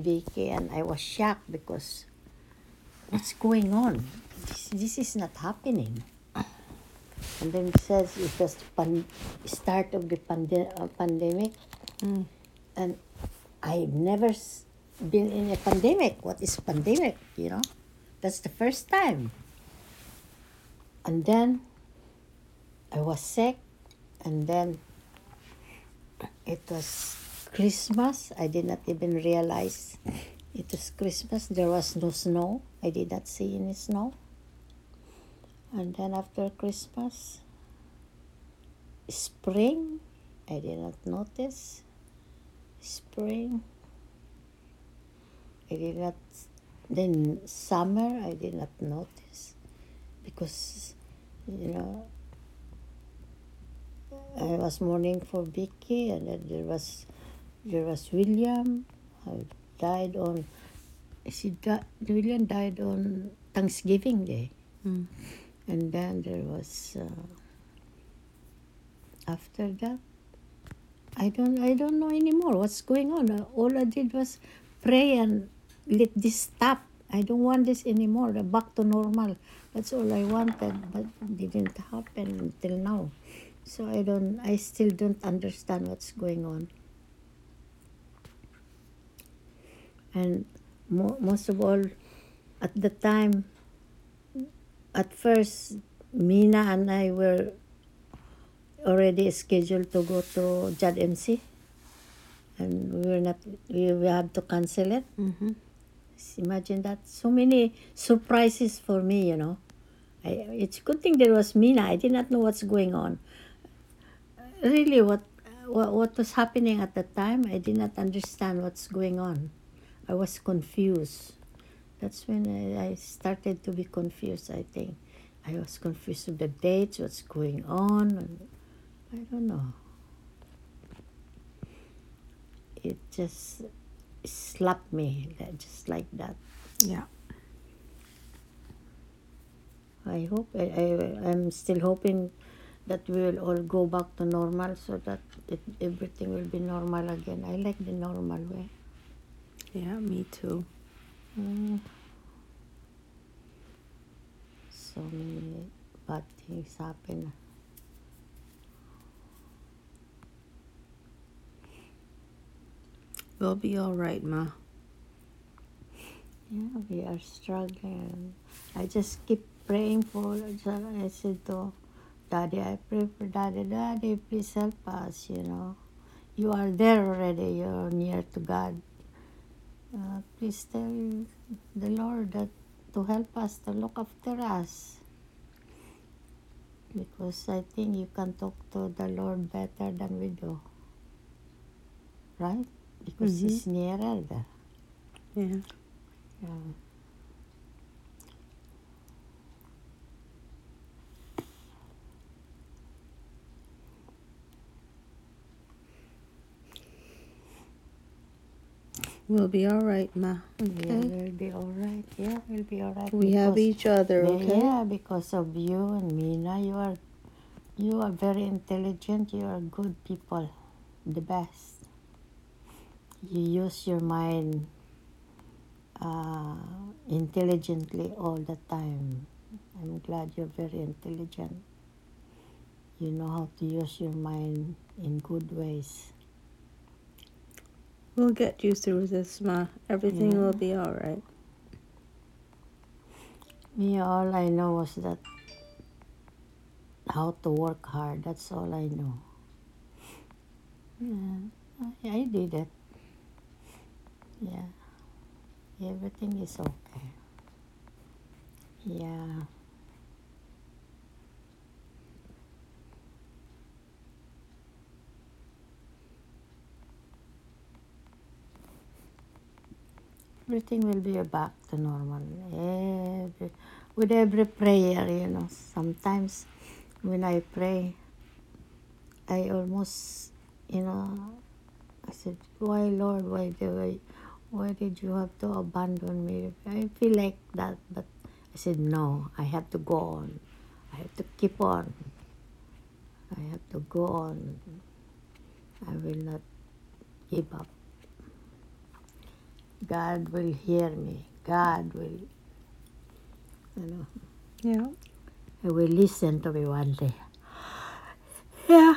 Vicky, and I was shocked because what's going on? This, this is not happening. And then it says it was the pan- start of the pande- uh, pandemic, Mm. and I've never s- been in a pandemic. What is pandemic? You know, that's the first time. And then I was sick, and then it was Christmas. I did not even realize it was Christmas. There was no snow. I did not see any snow. And then after Christmas, spring, I did not notice. Spring, I did not. Then summer, I did not notice because, you know, I was mourning for Vicky, and then there was there was William, who died on. She di- William died on Thanksgiving Day, Mm. and then there was uh, after that. I don't I don't know anymore what's going on. Uh, All I did was pray and let this stop. I don't want this anymore. Uh, Back to normal. That's all I wanted, but it didn't happen until now. So I don't. I still don't understand what's going on. And mo- most of all, at the time, at first, Mina and I were already scheduled to go to Jad MC, and we were not. We, we have to cancel it. Mm-hmm. Imagine that. So many surprises for me, you know. I, it's a good thing there was Mina. I did not know what's going on. Really, what, what what was happening at the time, I did not understand what's going on. I was confused. That's when I, I started to be confused, I think. I was confused with the dates, what's going on. I don't know. It just slapped me, just like that. Yeah. I hope I, I I'm still hoping that we will all go back to normal so that it, everything will be normal again. I like the normal way. Yeah, me too. Mm. So many bad things happen. We'll be all right, Ma. Yeah, we are struggling. I just keep praying for. I said to Daddy, I pray for Daddy. Daddy, please help us. You know, you are there already. You're near to God. Uh, please tell the Lord that to help us to look after us. Because I think you can talk to the Lord better than we do. Right? Because Mhm. He's nearer there. Yeah. Yeah. We'll be all right, Ma. Yeah, we'll be all right. Yeah, we'll be all right. We have each other, okay? Yeah, because of you and Mina, you are, you are very intelligent. You are good people, the best. You use your mind uh, intelligently all the time. I'm glad you're very intelligent. You know how to use your mind in good ways. We'll get you through this, Ma. Everything Yeah. will be all right. Me, all I know was that how to work hard. That's all I know. Yeah, I, I did it. Yeah, everything is okay. Yeah. Everything will be back to normal. Every, with every prayer, you know, sometimes when I pray, I almost, you know, I said, why Lord, why did, I, why did you have to abandon me? I feel like that, but I said, no, I have to go on. I have to keep on. I have to go on. I will not give up. God will hear me. God will, you know, Yeah. He will listen to me one day. Yeah,